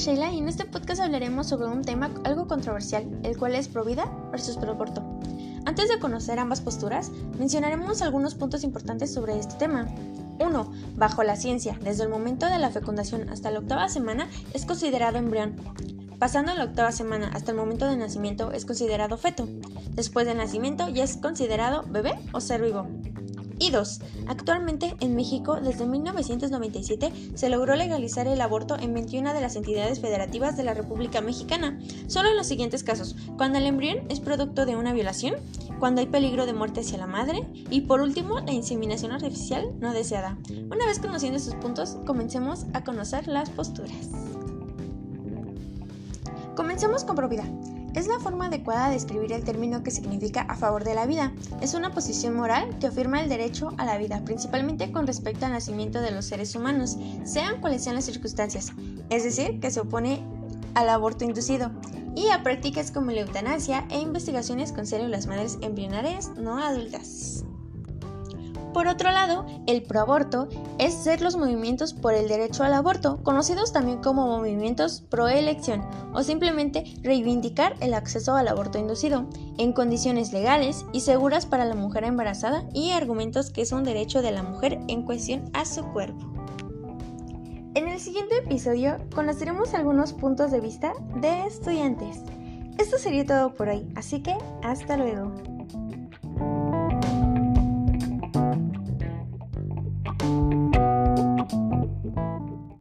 Sheila y en este podcast hablaremos sobre un tema algo controversial, el cual es pro vida versus pro aborto. Antes de conocer ambas posturas, mencionaremos algunos puntos importantes sobre este tema. 1. Bajo la ciencia, desde el momento de la fecundación hasta la octava semana es considerado embrión. Pasando la octava semana hasta el momento de nacimiento es considerado feto. Después del nacimiento ya es considerado bebé o ser vivo. Y dos, actualmente en México desde 1997 se logró legalizar el aborto en 21 de las entidades federativas de la República Mexicana, solo en los siguientes casos, cuando el embrión es producto de una violación, cuando hay peligro de muerte hacia la madre y por último la inseminación artificial no deseada. Una vez conociendo estos puntos, comencemos a conocer las posturas. Comencemos con probidad. Es la forma adecuada de describir el término que significa a favor de la vida. Es una posición moral que afirma el derecho a la vida, principalmente con respecto al nacimiento de los seres humanos, sean cuales sean las circunstancias, es decir, que se opone al aborto inducido, y a prácticas como la eutanasia e investigaciones con células madres embrionarias no adultas. Por otro lado, el proaborto es ser los movimientos por el derecho al aborto, conocidos también como movimientos pro-elección, o simplemente reivindicar el acceso al aborto inducido, en condiciones legales y seguras para la mujer embarazada y argumentos que es un derecho de la mujer en cuestión a su cuerpo. En el siguiente episodio conoceremos algunos puntos de vista de estudiantes. Esto sería todo por hoy, así que hasta luego. Bye.